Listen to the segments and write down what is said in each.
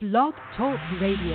Blog Talk Radio.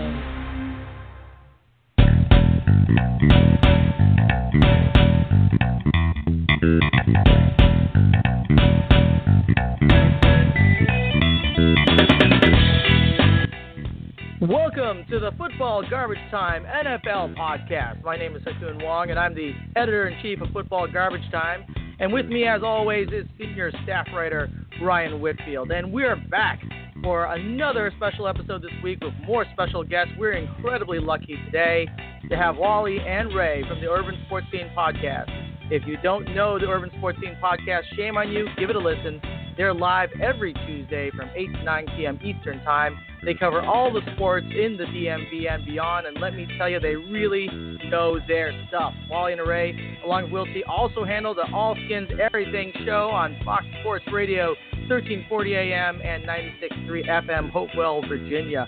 Welcome to the Football Garbage Time NFL podcast. My name is Ha-Kung Wong, and I'm the editor in chief of Football Garbage Time. And with me, as always, is senior staff writer Ryan Whitfield. And we're back for another special episode this week with more special guests. We're incredibly lucky today to have Wally and Ray from the Urban Sports Scene podcast. If you don't know the Urban Sports Scene podcast, shame on you. Give it a listen. They're live every Tuesday from 8 to 9 p.m. Eastern Time. They cover all the sports in the DMV and beyond, and let me tell you, they really know their stuff. Wally and Ray, along with Wilty, also handle the All Skins Everything show on Fox Sports Radio, 1340 AM and 96.3 FM, Hopewell, Virginia.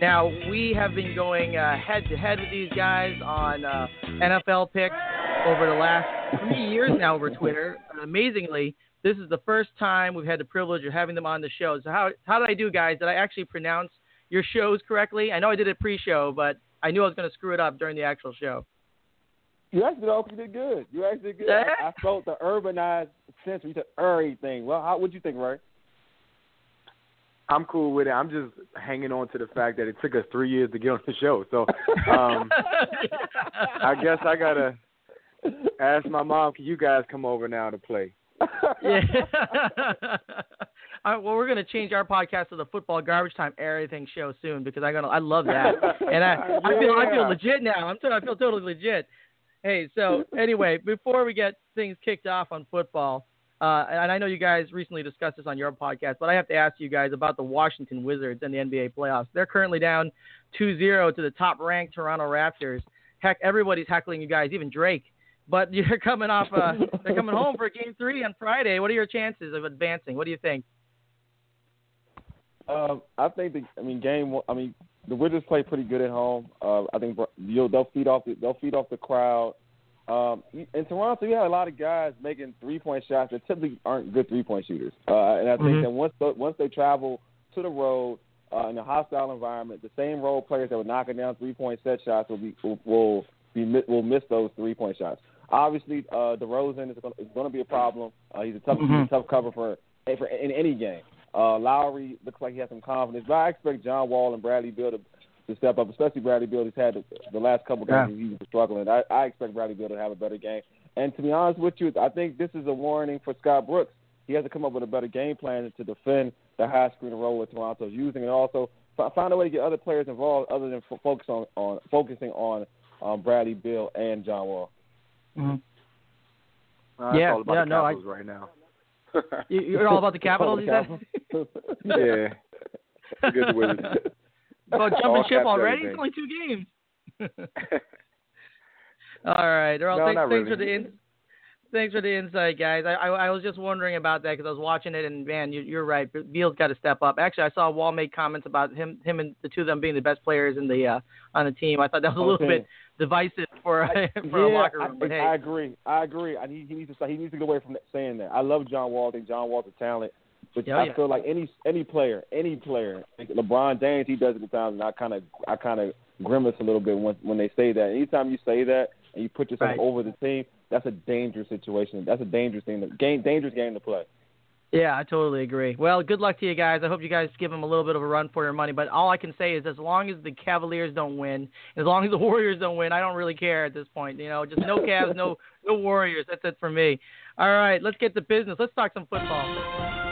Now, we have been going head to head with these guys on uh, NFL picks over the last three years now over Twitter. Amazingly, this is the first time we've had the privilege of having them on the show. So how how did I do, guys? Did I actually pronounce your shows correctly? I know I did it pre-show, but I knew I was going to screw it up during the actual show. You actually you did good. You actually did good. I, I felt the urbanized sense. You said everything. Well, how would you think, Ray? I'm cool with it. I'm just hanging on to the fact that it took us three years to get on the show. So um, I guess I gotta ask my mom, can you guys come over now to play? yeah. All right, well, we're gonna change our podcast to the football garbage time everything show soon because I gonna I love that and I I feel I feel legit now. I'm t- I feel totally legit. Hey, so anyway, before we get things kicked off on football, uh, and I know you guys recently discussed this on your podcast, but I have to ask you guys about the Washington Wizards and the NBA playoffs. They're currently down 2-0 to the top-ranked Toronto Raptors. Heck, everybody's heckling you guys, even Drake. But you're coming off. Uh, they're coming home for Game Three on Friday. What are your chances of advancing? What do you think? Um, I think the. I mean, game. I mean, the Wizards play pretty good at home. Uh, I think you'll, they'll feed off. The, they'll feed off the crowd. Um, in Toronto, you have a lot of guys making three point shots that typically aren't good three point shooters. Uh, and I think Mhm. that once the, once they travel to the road uh, in a hostile environment, the same role players that were knocking down three point set shots will be will, will be will miss those three point shots. Obviously, uh, DeRozan is going is going to be a problem. Uh, he's a tough he's Mhm. a tough cover for for in any game. Uh, Lowry looks like he has some confidence, but I expect John Wall and Bradley Beal to, to step up, especially Bradley Beal. He's had the, the last couple Yeah. games he was struggling. I, I expect Bradley Beal to have a better game. And to be honest with you, I think this is a warning for Scott Brooks. He has to come up with a better game plan to defend the high screen roll that Toronto's using, and also find a way to get other players involved other than f- focus on, on focusing on um, Bradley Beal and John Wall. Mhm. Uh, Yeah, all about yeah, the no, I- Capitals right now. You- You're all about the Capitals, you said? yeah. Good Wizards. About jumping ship already? It's only two games. all right. Earl, No, thanks, thanks for the in, thanks for the insight, guys. I, I I was just wondering about that because I was watching it, and man, you, you're right. Beal's got to step up. Actually, I saw Wall make comments about him him and the two of them being the best players in the uh, on the team. I thought that was a little team. bit divisive for for a yeah, locker room. I, But hey, I agree. I agree. I, he, he needs to he needs to get away from that, saying that. I love John Wall. I think John Wall's a talent, but Yeah, I yeah. feel like any any player, any player, like LeBron James, he does it at times, and I kind of I kind of grimace a little bit when when they say that. Anytime you say that and you put yourself Right. over the team, that's a dangerous situation. That's a dangerous thing. To, game dangerous game to play. Yeah, I totally agree. Well, good luck to you guys. I hope you guys give them a little bit of a run for your money. But all I can say is, as long as the Cavaliers don't win, as long as the Warriors don't win, I don't really care at this point. You know, just no Cavs, no no Warriors. That's it for me. All right, let's get to business. Let's talk some football.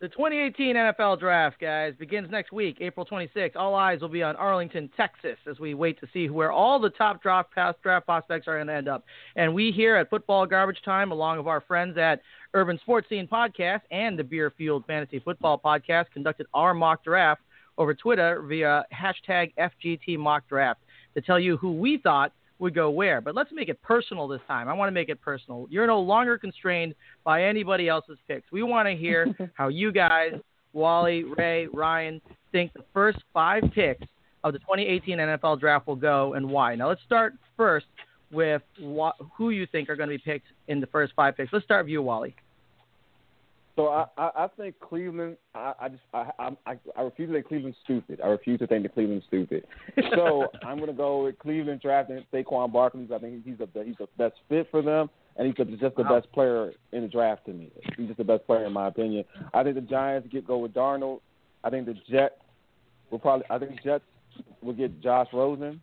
The 2018 NFL Draft, guys, begins next week, April 26th. All eyes will be on Arlington, Texas, as we wait to see where all the top draft draft prospects are going to end up. And we here at Football Garbage Time, along with our friends at Urban Sports Scene Podcast and the Beer Fueled Fantasy Football Podcast, conducted our mock draft over Twitter via hashtag FGT Mock Draft to tell you who we thought would go where. But let's make it personal this time. I want to make it personal. You're no longer constrained by anybody else's picks. We want to hear how you guys, Wally, Ray, Ryan, think the first five picks of the 2018 NFL Draft will go and why. Now let's start first with wh- who you think are going to be picked in the first five picks. Let's start with you, Wally. So I, I, I think Cleveland. I, I just I, I I refuse to think Cleveland's stupid. I refuse to think that Cleveland's stupid. So I'm going to go with Cleveland drafting Saquon Barkley. I think he's the he's the best fit for them, and he's just the Wow. best player in the draft to me. He's just the best player in my opinion. I think the Giants get go with Darnold. I think the Jets will probably. I think Jets will get Josh Rosen.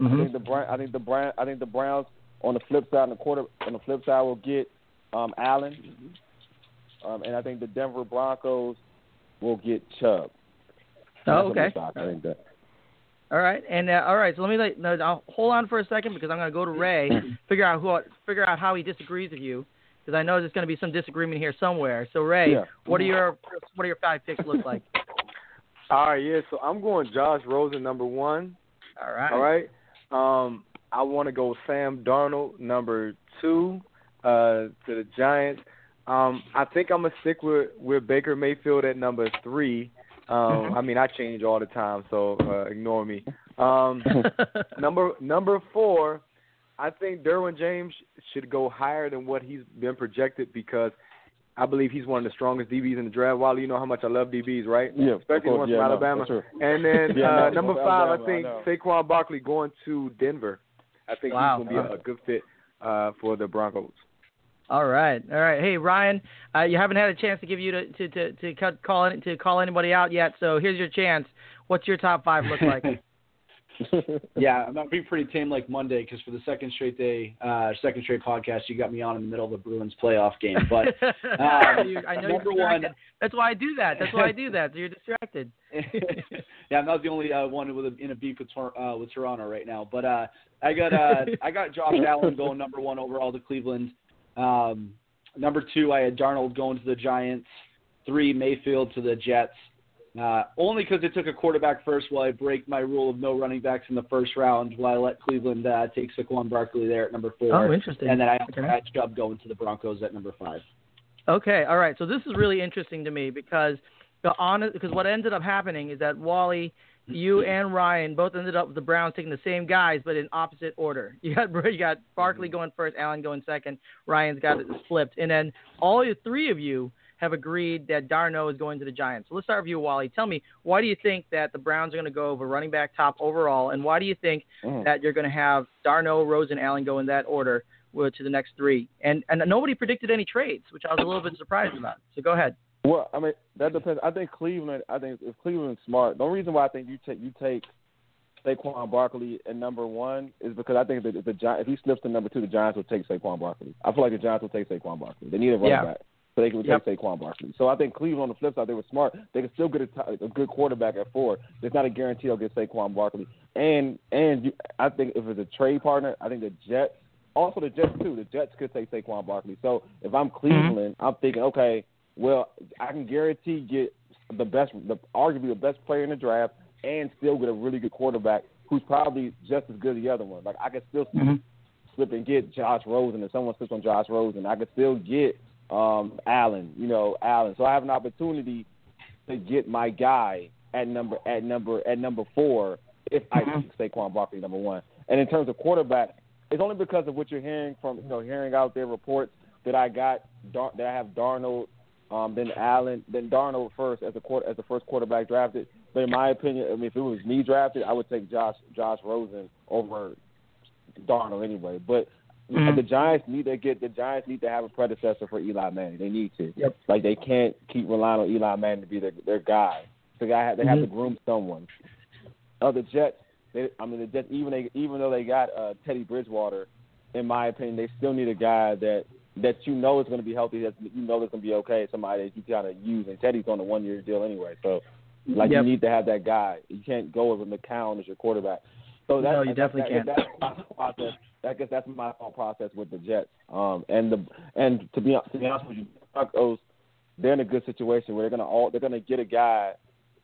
I think the Brown, I think the Brown, I think the Browns on the flip side, on the quarter, on the flip side, will get um, Allen, um, and I think the Denver Broncos will get Chubb. Oh, That's what my okay. stock, I think that. All right, and uh, all right. So let me let, no, I'll hold on for a second because I'm going to go to Ray, figure out who figure out how he disagrees with you, because I know there's going to be some disagreement here somewhere. So Ray, Yeah. what are your what are your five picks look like? All right, yeah. So I'm going Josh Rosen number one. All right. All right. Um, I want to go Sam Darnold number two uh, to the Giants. Um, I think I'm gonna stick with with Baker Mayfield at number three. Um, I mean, I change all the time, so uh, ignore me. Um, number number four, I think Derwin James should go higher than what he's been projected because I believe he's one of the strongest DBs in the draft. Wally, you know how much I love DBs, right? Yeah, of especially course, ones yeah, from Alabama. for sure. And then Yeah, uh, no, number five, Alabama, I think I know. Saquon Barkley going to Denver. I think Wow. he's going to be a, a good fit uh, for the Broncos. All right, all right. Hey Ryan, uh, you haven't had a chance to give you to to to, to cut, call in, to call anybody out yet. So here's your chance. What's your top five look like? yeah, I'm being pretty tame like Monday because for the second straight day, uh, second straight podcast, you got me on in the middle of the Bruins playoff game. But You- I know number you're one- distracted. That's why I do that. That's why I do that. So you're distracted. yeah, I'm not the only uh, one with a, in a beef with Tor- uh, with Toronto right now. But uh, I got uh, I got Josh Allen going number one overall to Cleveland. Um, number two, I had Darnold going to the Giants. Three, Mayfield to the Jets. Uh, only because it took a quarterback first while I break my rule of no running backs in the first round while I let Cleveland uh, take Saquon Barkley there at number four. Oh, interesting. And then I Okay. had Chubb going to the Broncos at number five. Okay, all right. So this is really interesting to me because the honest because what ended up happening is that Wally, you and Ryan both ended up with the Browns taking the same guys but in opposite order. You got you got Barkley going first, Allen going second, Ryan's got it flipped, and then all three of you have agreed that Darnold is going to the Giants. So let's start with you, Wally. Tell me why do you think that the Browns are going to go over running back top overall, and why do you think Mm. that you're going to have Darnold, Rose, and Allen go in that order? To the next three, and and nobody predicted any trades, which I was a little bit surprised about. So go ahead. Well, I mean that depends. I think Cleveland. I think if Cleveland's smart, the only reason why I think you take you take Saquon Barkley at number one is because I think that if the if he slips to number two, the Giants will take Saquon Barkley. I feel like the Giants will take Saquon Barkley. They need a running Yeah. back, so they can Yep. take Saquon Barkley. So I think Cleveland on the flip side, they were smart. They can still get a, a good quarterback at four. It's not a guarantee they'll get Saquon Barkley. And and you, I think if it's a trade partner, I think the Jets. Also, the Jets too. The Jets could take Saquon Barkley. So if I'm mm-hmm. Cleveland, I'm thinking, okay, well, I can guarantee get the best, the arguably the best player in the draft, and still get a really good quarterback who's probably just as good as the other one. Like I could still Mhm. slip and get Josh Rosen, and someone slips on Josh Rosen, I could still get um Allen. You know, Allen. So I have an opportunity to get my guy at number at number at number four if I Mhm. take Saquon Barkley number one. And in terms of quarterback, it's only because of what you're hearing from you know hearing out there reports that I got Dar- that I have Darnold, um, then Allen, then Darnold first as a quarter as the first quarterback drafted. But in my opinion, I mean, if it was me drafted, I would take Josh Josh Rosen over Darnold anyway. But Mhm. the Giants need to get the Giants need to have a predecessor for Eli Manning. They need to. Yep. Like they can't keep relying on Eli Manning to be their their guy. So they have, they have to groom someone. Uh, the Jets, they, I mean the Jets, even they even though they got uh, Teddy Bridgewater, in my opinion, they still need a guy that that you know is going to be healthy, that you know is going to be okay, somebody that you kind of use. And Teddy's on a one year deal anyway, so like Yep. you need to have that guy. You can't go with McCown as your quarterback. So that, No, you that- definitely that- That's my thought process. I guess that's my thought process with the Jets. Um, and the and to be to be honest with you, Broncos, they're in a good situation where they're gonna all they're gonna get a guy,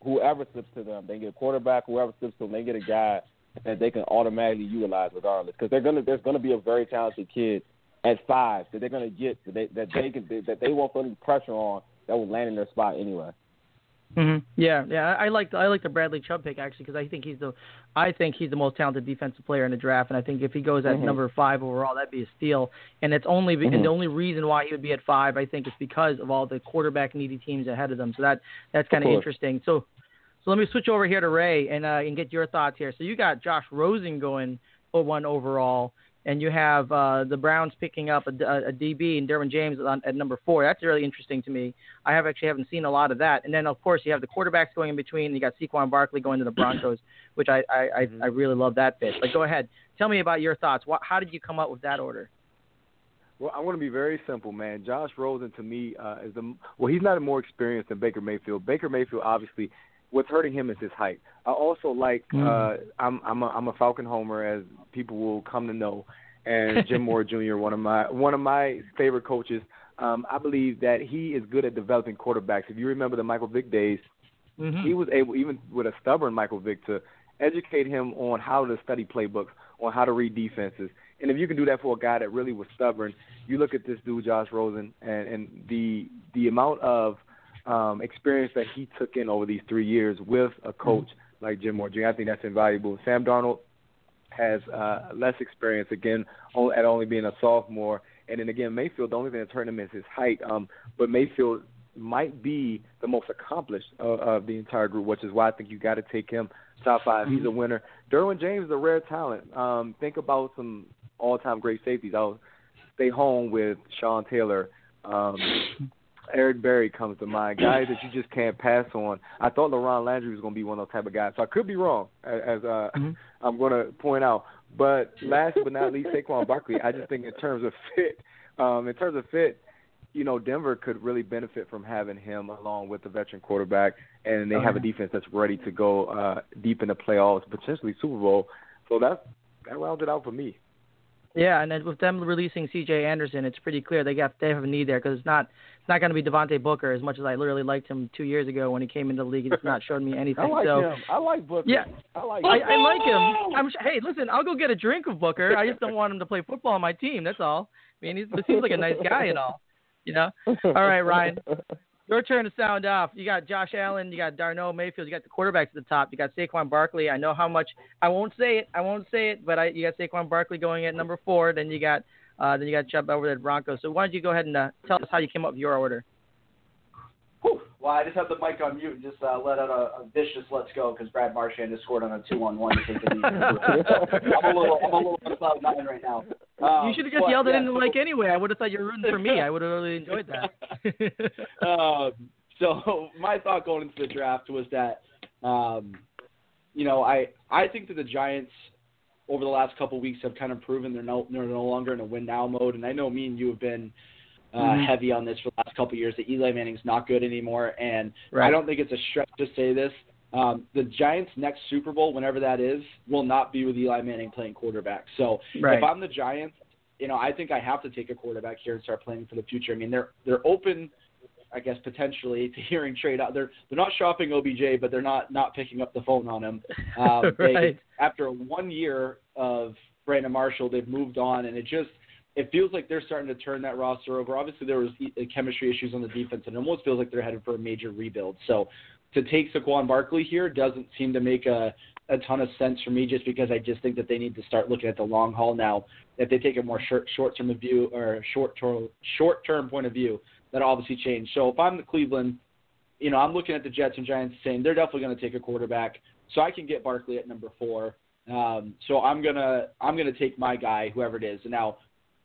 whoever slips to them, they get a quarterback. Whoever slips to them, they get a guy that they can automatically utilize regardless. Because they're gonna there's gonna be a very talented kid at five that they're gonna get that they that they can that they won't put any pressure on that will land in their spot anyway. Mm-hmm. Yeah, yeah, I like I like the Bradley Chubb pick actually because I think he's the I think he's the most talented defensive player in the draft, and I think if he goes at Mhm. number five overall, that'd be a steal. And it's only Mhm. and the only reason why he would be at five, I think, is because of all the quarterback needy teams ahead of them. So that that's kind of interesting. So so let me switch over here to Ray and uh, and get your thoughts here. So you got Josh Rosen going for one overall, and you have uh, the Browns picking up a, a, a DB and Derwin James on, at number four. That's really interesting to me. I have actually haven't seen a lot of that. And then of course you have the quarterbacks going in between. You got Saquon Barkley going to the Broncos, which I I, I, I really love that fit. But go ahead, tell me about your thoughts. What, how did you come up with that order? Well, I'm going to be very simple, man. Josh Rosen to me uh, is the well. He's not more experienced than Baker Mayfield. Baker Mayfield, obviously, what's hurting him is his height. I also like. Uh, I'm I'm a, I'm a Falcon homer, as people will come to know, and Jim Mora Jr. one of my one of my favorite coaches. Um, I believe that he is good at developing quarterbacks. If you remember the Michael Vick days, Mm-hmm. he was able, even with a stubborn Michael Vick, to educate him on how to study playbooks, on how to read defenses. And if you can do that for a guy that really was stubborn, you look at this dude, Josh Rosen, and, and the the amount of um, experience that he took in over these three years with a coach like Jim Mora Jr. I think that's invaluable. Sam Darnold has uh, less experience again on- at only being a sophomore, and then again Mayfield. The only thing that's hurting him is his height. Um, but Mayfield might be the most accomplished of, of the entire group, which is why I think you got to take him top 5 He's a winner. Derwin James is a rare talent. Um, think about some all-time great safeties. I'll stay home with Sean Taylor. Um, Eric Berry comes to mind. Guys that you just can't pass on. I thought LaRon Landry was going to be one of those type of guys, so I could be wrong, as, uh, Mhm. I'm going to point out. But last but not least, Saquon Barkley. I just think in terms of fit, um, in terms of fit, you know, Denver could really benefit from having him along with the veteran quarterback, and they have a defense that's ready to go uh, deep in the playoffs, potentially Super Bowl. So that that rounds it out for me. Yeah, and then with them releasing C.J. Anderson, it's pretty clear they got they have a need there because it's not it's not going to be Devontae Booker as much as I literally liked him two years ago when he came into the league. It's not showing me anything. I like so him. I like Booker. Yeah. I like. I, him. I like him. I'm hey, listen, I'll go get a drink of Booker. I just don't want him to play football on my team. That's all. I mean, he's, he seems like a nice guy and all. You know. All right, Ryan. Your turn to sound off. You got Josh Allen, you got Darnold Mayfield, you got the quarterbacks at the top. You got Saquon Barkley. I know how much. I won't say it. I won't say it. But I, you got Saquon Barkley going at number four. Then you got uh, then you got Chubb over there at Broncos. So why don't you go ahead and uh, tell us how you came up with your order? Well, I just have the mic on mute and just uh, let out a, a vicious "Let's go" because Brad Marchand just scored on a two-on-one. to take the. I'm a little, I'm a little on cloud nine right now. Um, you should have just but, yelled it yeah, into the so- mic anyway. I would have thought you were rooting for me. I would have really enjoyed that. um, so my thought going into the draft was that, um, you know, I I think that the Giants over the last couple of weeks have kind of proven they're no they're no longer in a win now mode, and I know me and you have been. Uh, Mhm. Heavy on this for the last couple of years that Eli Manning's not good anymore, and Right. I don't think it's a stretch to say this. Um, the Giants' next Super Bowl, whenever that is, will not be with Eli Manning playing quarterback. So Right. if I'm the Giants, you know, I think I have to take a quarterback here and start planning for the future. I mean, they're they're open, I guess, potentially to hearing trade out. They're they're not shopping OBJ, but they're not not picking up the phone on him. Um, they, After one year of Brandon Marshall, they've moved on, and it just it feels like they're starting to turn that roster over. Obviously, there was chemistry issues on the defense, and it almost feels like they're headed for a major rebuild. So to take Saquon Barkley here doesn't seem to make a a ton of sense for me just because I just think that they need to start looking at the long haul now. If they take a more short short term view or short term short term point of view, that'll obviously change. So if I'm the Cleveland, you know, I'm looking at the Jets and Giants saying they're definitely going to take a quarterback, so I can get Barkley at number four. Um, so I'm gonna I'm gonna take my guy, whoever it is. And now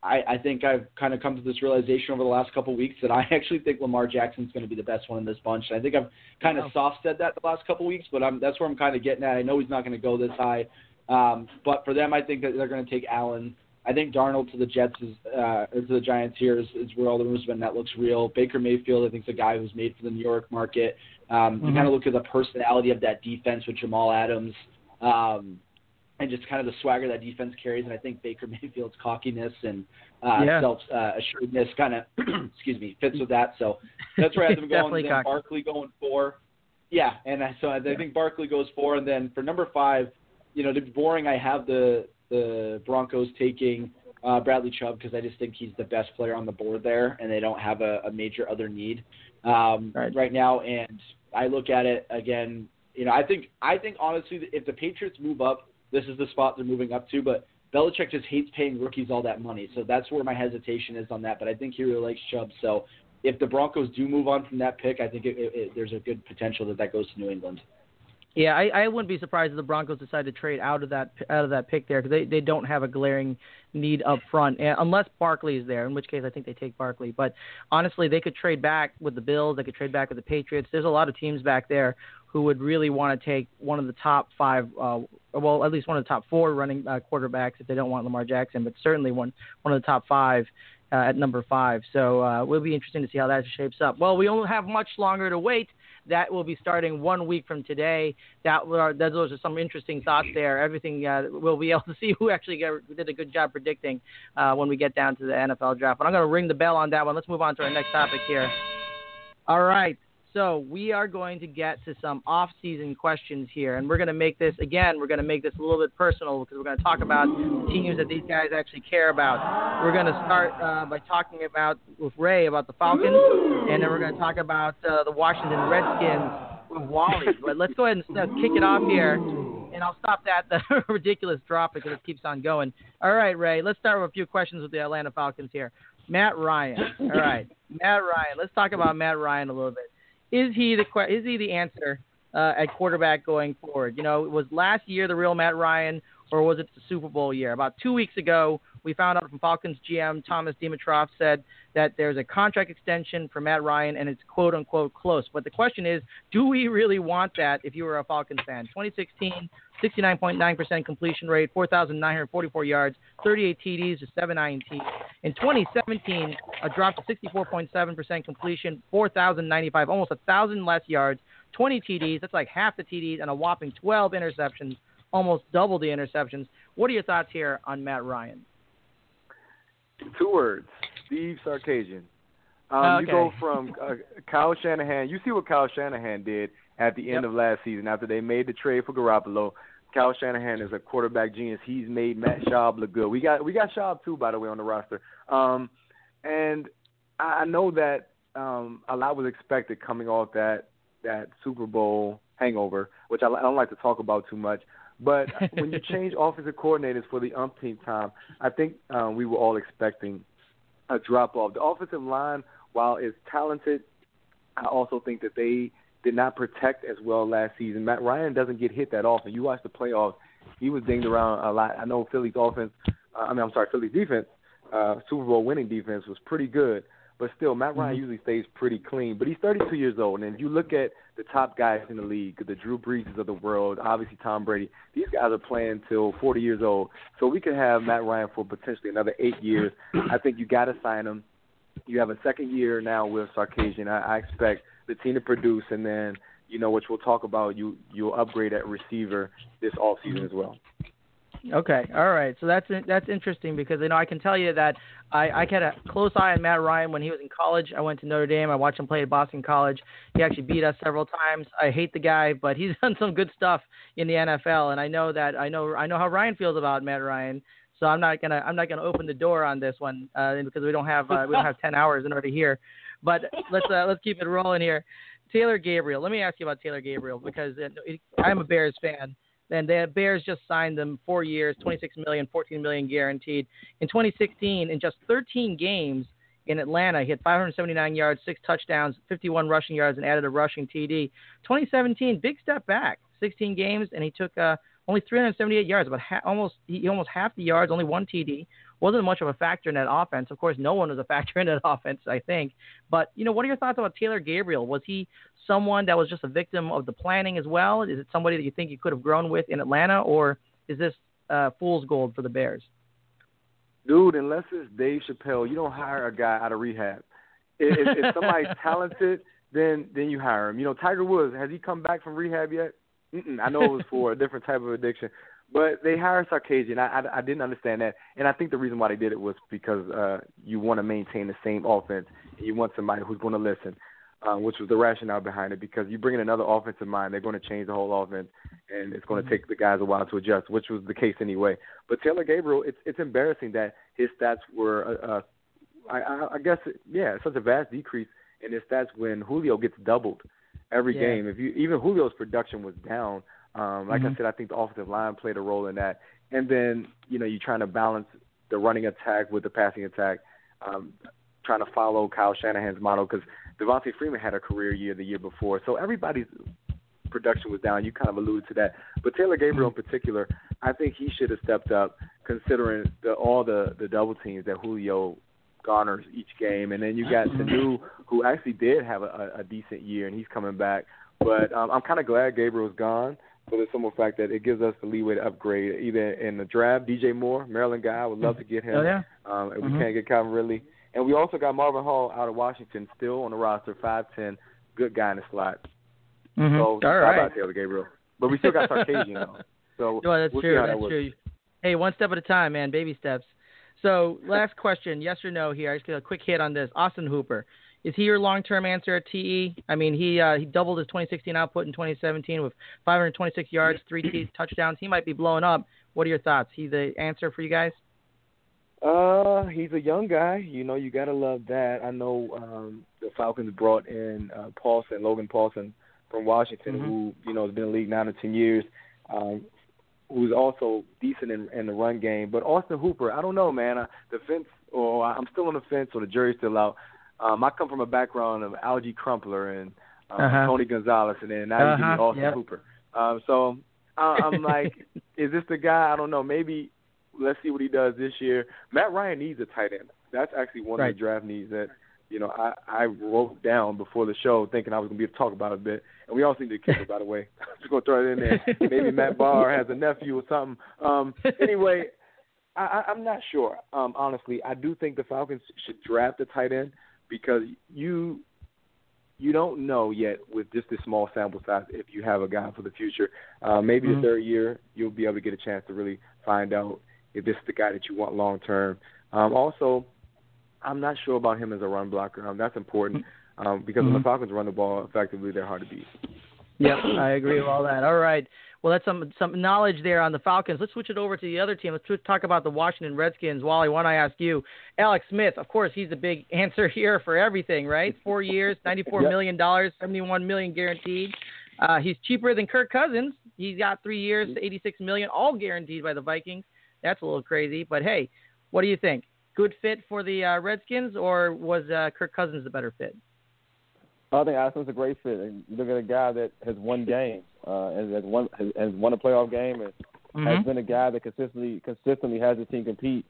I, I think I've kind of come to this realization over the last couple of weeks that I actually think Lamar Jackson's going to be the best one in this bunch. I think I've kind of Wow. soft said that the last couple of weeks, but I'm, that's where I'm kind of getting at. I know he's not going to go this high, um, but for them, I think that they're going to take Allen. I think Darnold to the Jets is uh, or to the Giants here is, is where all the rumors have been. That looks real. Baker Mayfield, I think, is a guy who's made for the New York market. Um, You Mhm. kind of look at the personality of that defense with Jamal Adams. Um, and just kind of the swagger that defense carries. And I think Baker Mayfield's cockiness and uh, Yeah. self uh, assuredness kind of, excuse me, fits with that. So that's where I have them going. Then cocky. Barkley going four. Yeah, and I, so I think Barkley goes four, and then for number five, you know, to be boring, I have the the Broncos taking uh, Bradley Chubb because I just think he's the best player on the board there, and they don't have a, a major other need um, Right. right now. And I look at it again. You know, I think I think honestly, if the Patriots move up, this is the spot they're moving up to. But Belichick just hates paying rookies all that money, so that's where my hesitation is on that. But I think he really likes Chubb. So if the Broncos do move on from that pick, I think it, it, it, there's a good potential that that goes to New England. Yeah, I, I wouldn't be surprised if the Broncos decide to trade out of that out of that pick there because they they don't have a glaring need up front unless Barkley is there. In which case, I think they take Barkley. But honestly, they could trade back with the Bills. They could trade back with the Patriots. There's a lot of teams back there who would really want to take one of the top five, uh, well, at least one of the top four running uh, quarterbacks if they don't want Lamar Jackson, but certainly one one of the top five uh, at number five. So uh, will be interesting to see how that shapes up. Well, we don't have much longer to wait. That will be starting one week from today. That are, those are some interesting thoughts there. Everything uh, we'll be able to see who actually did a good job predicting uh, when we get down to the NFL draft. But I'm going to ring the bell on that one. Let's move on to our next topic here. All right. So we are going to get to some off-season questions here, and we're going to make this again. We're going to make this a little bit personal because we're going to talk about the teams that these guys actually care about. We're going to start uh, by talking about with Ray about the Falcons, and then we're going to talk about uh, the Washington Redskins with Wally. But let's go ahead and uh, kick it off here, and I'll stop that the ridiculous drop because it keeps on going. All right, Ray. Let's start with a few questions with the Atlanta Falcons here. Matt Ryan. All right, Matt Ryan. Let's talk about Matt Ryan a little bit is he the is he the answer uh, at quarterback going forward? You know, was last year the real Matt Ryan, or was it the Super Bowl year? About two weeks ago, we found out from Falcons GM Thomas Dimitroff said that there's a contract extension for Matt Ryan, and it's quote unquote close. But the question is, do we really want that? If you were a Falcons fan, 2016, 69.9% completion rate, 4,944 yards, 38 TDs to 7 INT. In 2017, a drop to 64.7% completion, 4,095, almost a thousand less yards, 20 TDs. That's like half the TDs, and a whopping 12 interceptions, almost double the interceptions. What are your thoughts here on Matt Ryan? Two words: Steve Sarkisian. Um, okay. You go from uh, Kyle Shanahan. You see what Kyle Shanahan did at the end yep. of last season after they made the trade for Garoppolo. Kyle Shanahan is a quarterback genius. He's made Matt Schaub look good. We got we got Schaub too, by the way, on the roster. Um, and I know that um, a lot was expected coming off that that Super Bowl hangover, which I, I don't like to talk about too much. But when you change offensive coordinators for the umpteenth time, I think um, we were all expecting a drop off. The offensive line, while it's talented, I also think that they did not protect as well last season. Matt Ryan doesn't get hit that often. You watch the playoffs; he was dinged around a lot. I know Philly's offense. Uh, I mean, I'm sorry, Philly's defense, uh, Super Bowl winning defense was pretty good. But still, Matt Ryan mm-hmm. usually stays pretty clean. But he's 32 years old, and if you look at the top guys in the league, the Drew Breeses of the world, obviously Tom Brady, these guys are playing till 40 years old. So we could have Matt Ryan for potentially another eight years. I think you got to sign him. You have a second year now with Sarkisian. I, I expect the team to produce, and then you know, which we'll talk about. You you'll upgrade at receiver this off season as well. Okay, all right. So that's that's interesting because you know I can tell you that I I had a close eye on Matt Ryan when he was in college. I went to Notre Dame. I watched him play at Boston College. He actually beat us several times. I hate the guy, but he's done some good stuff in the NFL, and I know that I know I know how Ryan feels about Matt Ryan. So I'm not gonna I'm not gonna open the door on this one uh, because we don't have uh, we don't have 10 hours in order to hear. But let's uh, let's keep it rolling here. Taylor Gabriel. Let me ask you about Taylor Gabriel because I'm a Bears fan and the Bears just signed them four years, 26 million, 14 million guaranteed. In 2016, in just 13 games in Atlanta, he had 579 yards, six touchdowns, 51 rushing yards, and added a rushing TD. 2017, big step back, 16 games, and he took uh, only 378 yards, about ha- almost he almost half the yards, only one TD. Wasn't much of a factor in that offense. Of course, no one was a factor in that offense, I think. But you know, what are your thoughts about Taylor Gabriel? Was he someone that was just a victim of the planning as well? Is it somebody that you think you could have grown with in Atlanta, or is this uh, fool's gold for the Bears? Dude, unless it's Dave Chappelle, you don't hire a guy out of rehab. If, if somebody's talented, then then you hire him. You know, Tiger Woods has he come back from rehab yet? Mm-mm, I know it was for a different type of addiction, but they hired Sarkisian. I, I I didn't understand that, and I think the reason why they did it was because uh you want to maintain the same offense. And you want somebody who's going to listen um, which was the rationale behind it. Because you bring in another offensive mind, they're going to change the whole offense, and it's going to take the guys a while to adjust, which was the case anyway. But Taylor Gabriel, it's it's embarrassing that his stats were, uh, uh, I, I, I guess, yeah, such a vast decrease in his stats when Julio gets doubled. every Yeah. game. If you even Julio's production was down. Um, like I Mhm. said, I think the offensive line played a role in that. And then you know you're trying to balance the running attack with the passing attack, um, trying to follow Kyle Shanahan's model because Devonta Freeman had a career year the year before, so everybody's production was down. You kind of alluded to that, but Taylor Gabriel in particular, I think he should have stepped up considering the, all the the double teams that Julio garners each game, and then you got Sanu who actually did have a, a, a decent year and he's coming back. But um, I'm kind of glad Gabriel's gone for the simple fact that it gives us the leeway to upgrade either in the draft. DJ Moore, Maryland guy, I would love to get him. Oh yeah. Um, and Mhm. we can't get Calvin Ridley. And we also got Marvin Hall out of Washington, still on the roster, five ten, good guy in the slot. Mhm. So All right. out Taylor Gabriel. But we still got Sarkisian though. So Well, that's we'll true. that That's works. true. Hey, one step at a time, man. Baby steps. So, last question, yes or no here. I just get a quick hit on this. Austin Hooper, is he your long-term answer at TE? I mean, he uh, he doubled his 2016 output in 2017 with 526 yards, three t- touchdowns. He might be blowing up. What are your thoughts? He the answer for you guys? Uh, he's a young guy. You know, you gotta love that. I know um the Falcons brought in uh Paulson, Logan Paulson from Washington, Mhm. who you know has been in the league nine or ten years. Um, who's also decent in, in the run game. But Austin Hooper, I don't know, man. Uh, the fence, or I'm still on the fence, or the jury's still out. Um, I come from a background of Alge Crumpler and um, Uh-huh. Tony Gonzalez, and then now you give me Uh-huh, Austin yep. Hooper. Um, so I, I'm like, is this the guy? I don't know. Maybe let's see what he does this year. Matt Ryan needs a tight end. That's actually one Right. of the draft needs that you know I I wrote down before the show, thinking I was gonna be able to talk about it a bit. And we all need to kicker, by the way. I'm Just gonna throw it in there. Maybe Matt Barr has a nephew or something. Um, anyway, I, I, I'm not sure. Um, honestly, I do think the Falcons should draft a tight end because you you don't know yet with just this small sample size if you have a guy for the future. Uh, maybe Mhm. the third year you'll be able to get a chance to really find out if this is the guy that you want long term. Um, also, I'm not sure about him as a run blocker. Um, that's important um, because when Mhm. the Falcons run the ball effectively, they're hard to beat. Yep, I agree with all that. All right. Well, that's some some knowledge there on the Falcons. Let's switch it over to the other team. Let's talk about the Washington Redskins. Wally, why don't I ask you? Alex Smith, of course, he's the big answer here for everything, right? Four years, ninety-four Yep. million dollars, seventy-one million guaranteed. Uh, he's cheaper than Kirk Cousins. He's got three years, eighty-six million, all guaranteed by the Vikings. That's a little crazy, but hey, what do you think? Good fit for the uh, Redskins, or was uh, Kirk Cousins the better fit? I think Alex Smith's a great fit. And you look at a guy that has won games, uh, and has won has, has won a playoff game, and Mhm. has been a guy that consistently consistently has the team compete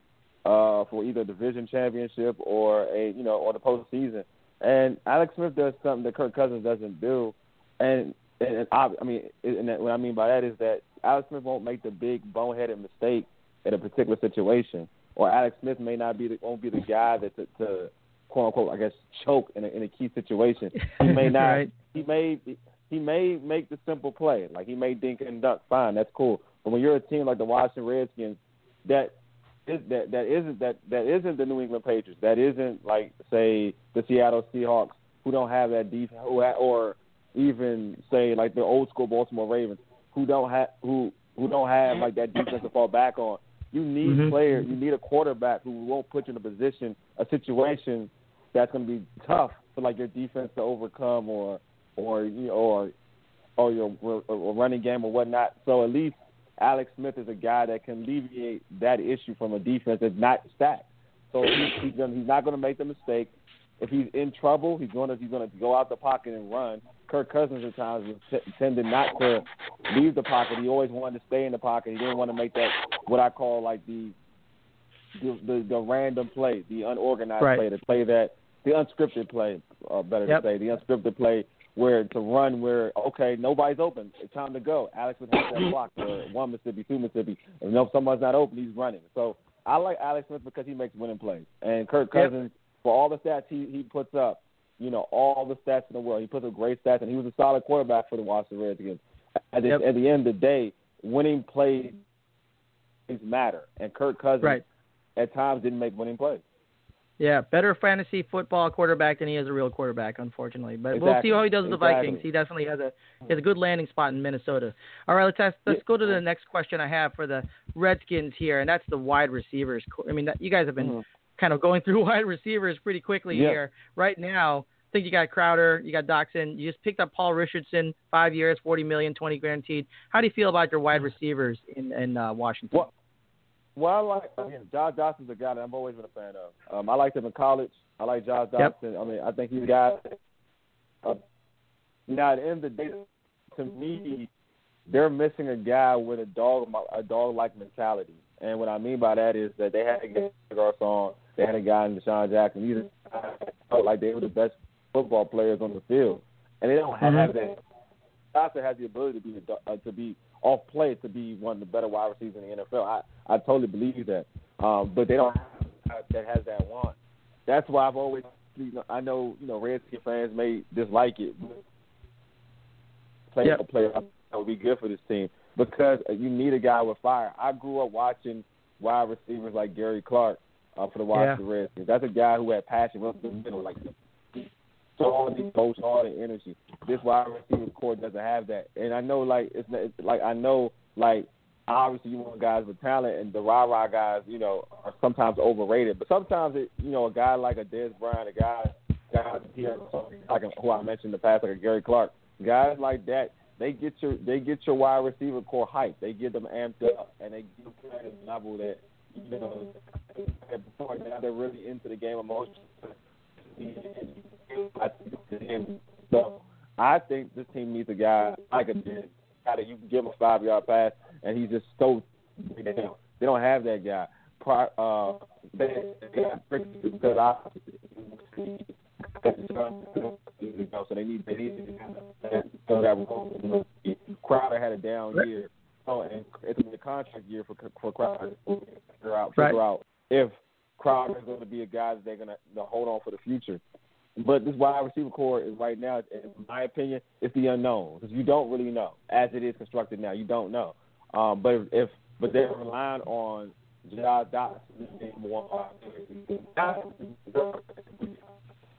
uh, for either a division championship or a you know or the postseason. And Alex Smith does something that Kirk Cousins doesn't do, and and, and I, I mean, and that, what I mean by that is that Alex Smith won't make the big boneheaded mistake in a particular situation, or Alex Smith may not be the, won't be the guy that to, to quote unquote I guess choke in a, in a key situation. He may not. Right. He may he may make the simple play, like he may dink and dunk. Fine, that's cool. But when you're a team like the Washington Redskins, that is, that that isn't that that isn't the New England Patriots. That isn't like say the Seattle Seahawks who don't have that defense, who ha- or even say like the old school Baltimore Ravens who don't have who who don't have like that defense to fall back on. You need Mhm. players. You need a quarterback who won't put you in a position, a situation that's going to be tough for like your defense to overcome, or or you know, or or your or, or running game or whatnot. So at least Alex Smith is a guy that can alleviate that issue from a defense that's not stacked. So he's, he's, gonna, he's not going to make the mistake. If he's in trouble, he's going to he's going to go out the pocket and run. Kirk Cousins at times was t- tended not to leave the pocket. He always wanted to stay in the pocket. He didn't want to make that what I call like the the the, the random play, the unorganized Right. play, the play that the unscripted play, uh, better Yep. to say, the unscripted play where to run where okay nobody's open, it's time to go. Alex would have that block for one Mississippi, two Mississippi. And if someone's not open, he's running. So I like Alex Smith because he makes winning plays, and Kirk Yep. Cousins for all the stats he he puts up, you know all the stats in the world. He puts up great stats, and he was a solid quarterback for the Washington Redskins. At the, Yep. at the end of the day, winning plays matter, and Kirk Cousins Right. at times didn't make winning plays. Yeah, better fantasy football quarterback than he is a real quarterback, unfortunately. But we'll see how he does with the Vikings. He definitely has a he has a good landing spot in Minnesota. All right, let's ask, let's go to the next question I have for the Redskins here, and that's the wide receivers. I mean, you guys have been Mhm. kind of going through wide receivers pretty quickly Yeah. here. Right now, think you got Crowder, you got Doctson. You just picked up Paul Richardson, five years, forty million, twenty guaranteed. How do you feel about your wide receivers in in uh, Washington? Well, well, I like again, Josh Doctson's a guy that I've always been a fan of. Um, I liked him in college. I like Josh Doctson. Yep. I mean, I think he's guy. Uh, now, at the end of the day, to me, they're missing a guy with a dog a dog like mentality. And what I mean by that is that they had a guy Garcon, they had a guy in DeSean Jackson. These felt like they were the best football players on the field, and they don't have Mhm. that. Johnson has the ability to be a, uh, to be off play to be one of the better wide receivers in the NFL. I I totally believe that, um, but they don't have that has that want. That's why I've always you know, I know you know Redskin fans may dislike it. But play Yep. a player that would be good for this team because you need a guy with fire. I grew up watching wide receivers like Gary Clark uh, for the Washington Redskins. That's a guy who had passion, the middle, like so he goes hard and energy. This wide receiver core doesn't have that, and I know like it's, it's like I know like obviously you want guys with talent, and the rah rah guys, you know, are sometimes overrated. But sometimes it, you know, a guy like a Dez Bryant, a guy, guy here, like who I mentioned in the past, like a Gary Clark, guys like that, they get your they get your wide receiver core hyped. They get them amped up, and they get them a level that you know before now they're really into the game emotionally. I think so. I think this team needs a guy like a guy that you can give a five yard pass, and he's just so they don't, they don't have that guy. Pri- Uh, they, they got because I so they need they need to so that. Crowder had a down year. Oh, and it's a contract year for for Crowder. Figure out figure Right. out if Crowder is going to be a guy that they're going to hold on for the future. But this wide receiver core is right now, in my opinion, it's the unknown because you don't really know as it is constructed now. You don't know. Um, but if, if but they're relying on Josh Doctson.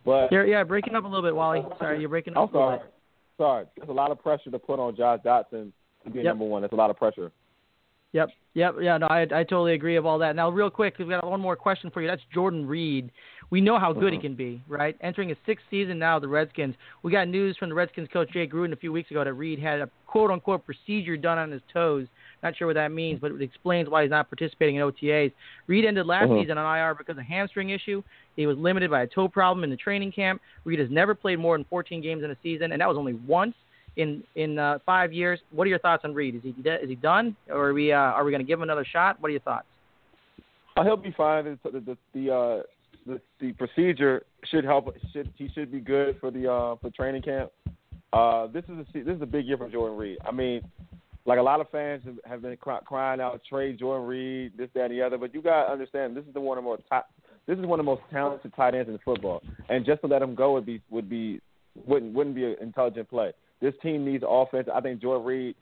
But You're, yeah, breaking up a little bit, Wally. Sorry, you're breaking I'm up. a little sorry. bit. Sorry, there's a lot of pressure to put on Josh Doctson to be Yep. number one. That's a lot of pressure. Yep, yep, yeah. No, I I totally agree of all that. Now, real quick, we've got one more question for you. That's Jordan Reed. We know how good he Mhm. can be, right? Entering his sixth season now, the Redskins. We got news from the Redskins coach Jay Gruden a few weeks ago that Reed had a quote unquote procedure done on his toes. Not sure what that means, but it explains why he's not participating in OTAs. Reed ended last Mhm. season on IR because of hamstring issue. He was limited by a toe problem in the training camp. Reed has never played more than 14 games in a season, and that was only once in in uh, five years. What are your thoughts on Reed? Is he de- is he done, or are we uh, are we going to give him another shot? What are your thoughts? Uh, he'll be fine. It's- The the uh, the the procedure should help. Should he should be good for the uh, for training camp. Uh, this is a this is a big year for Jordan Reed. I mean, like a lot of fans have- been cry, crying out trade Jordan Reed, this that and the other. But you gotta understand, this is the one of the most top, this is one of the most talented tight ends in football. And just to let him go would be would be wouldn't wouldn't be an intelligent play. This team needs offense. I think Jordan Reed,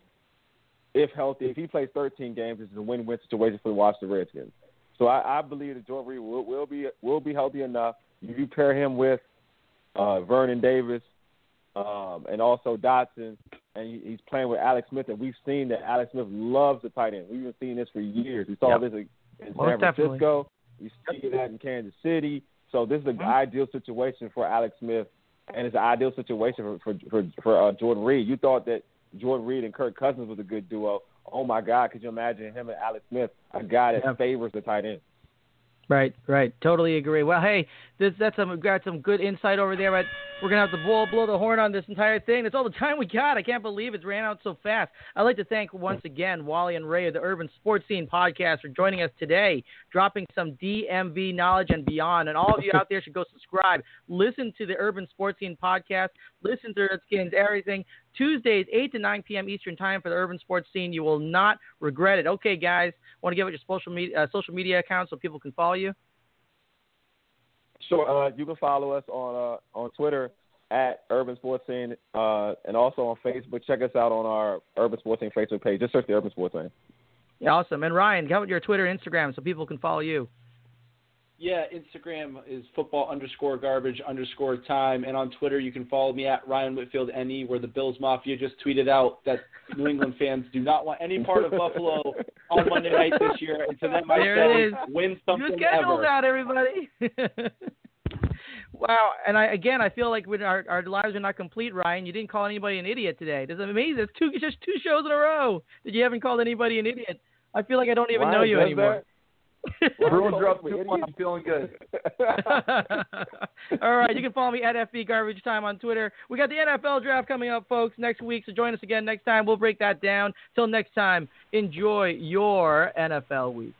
if healthy, if he plays 13 games, this is a win-win situation for the Washington Redskins. So I, I believe that Jordan Reed will, will be will be healthy enough. You pair him with uh, Vernon Davis um, and also Doctson, and he, he's playing with Alex Smith, and we've seen that Alex Smith loves the tight end. We've been seeing this for years. We saw Yep. this in in Most San definitely. Francisco. We see that in Kansas City. So this is an Mhm. ideal situation for Alex Smith, and it's an ideal situation for for for, for uh, Jordan Reed. You thought that Jordan Reed and Kirk Cousins was a good duo. Oh my God, could you imagine him and Alex Smith, a guy that favors the tight end? Right, right. Totally agree. Well, hey, this that's some got some good insight over there. But we're gonna have to blow blow the horn on this entire thing. That's all the time we got. I can't believe it ran out so fast. I'd like to thank once again Wally and Ray of the Urban Sports Scene podcast for joining us today, dropping some DMV knowledge and beyond. And all of you out there should go subscribe, listen to the Urban Sports Scene podcast, listen to Redskins everything. Tuesdays, 8 to 9 p.m. Eastern Time for the Urban Sports Scene. You will not regret it. Okay, guys, want to give out your social media uh, social media accounts so people can follow you? Sure. Uh, you can follow us on uh, on Twitter at Urban Sports Scene, uh, and also on Facebook. Check us out on our Urban Sports Scene Facebook page. Just search the Urban Sports Scene. Yeah, awesome. And Ryan, how about your Twitter, and Instagram, so people can follow you? Yeah, Instagram is football underscore garbage underscore time, and on Twitter you can follow me at Ryan Whitfield NE, where the Bills Mafia just tweeted out that New England fans do not want any part of Buffalo on Monday night this year, and to them I There it say, is. win You something scheduled ever. out, everybody. Wow, and I again I feel like our our lives are not complete, Ryan. You didn't call anybody an idiot today. That's amazing. It's two just two shows in a row that you haven't called anybody an idiot. I feel like I don't even Ryan know you does anymore. Bruins are up 2 1. I'm feeling good. All right, you can follow me at FB Garbage Time on Twitter. We got the NFL draft coming up, folks, next week. So join us again next time. We'll break that down. Till next time, enjoy your NFL week.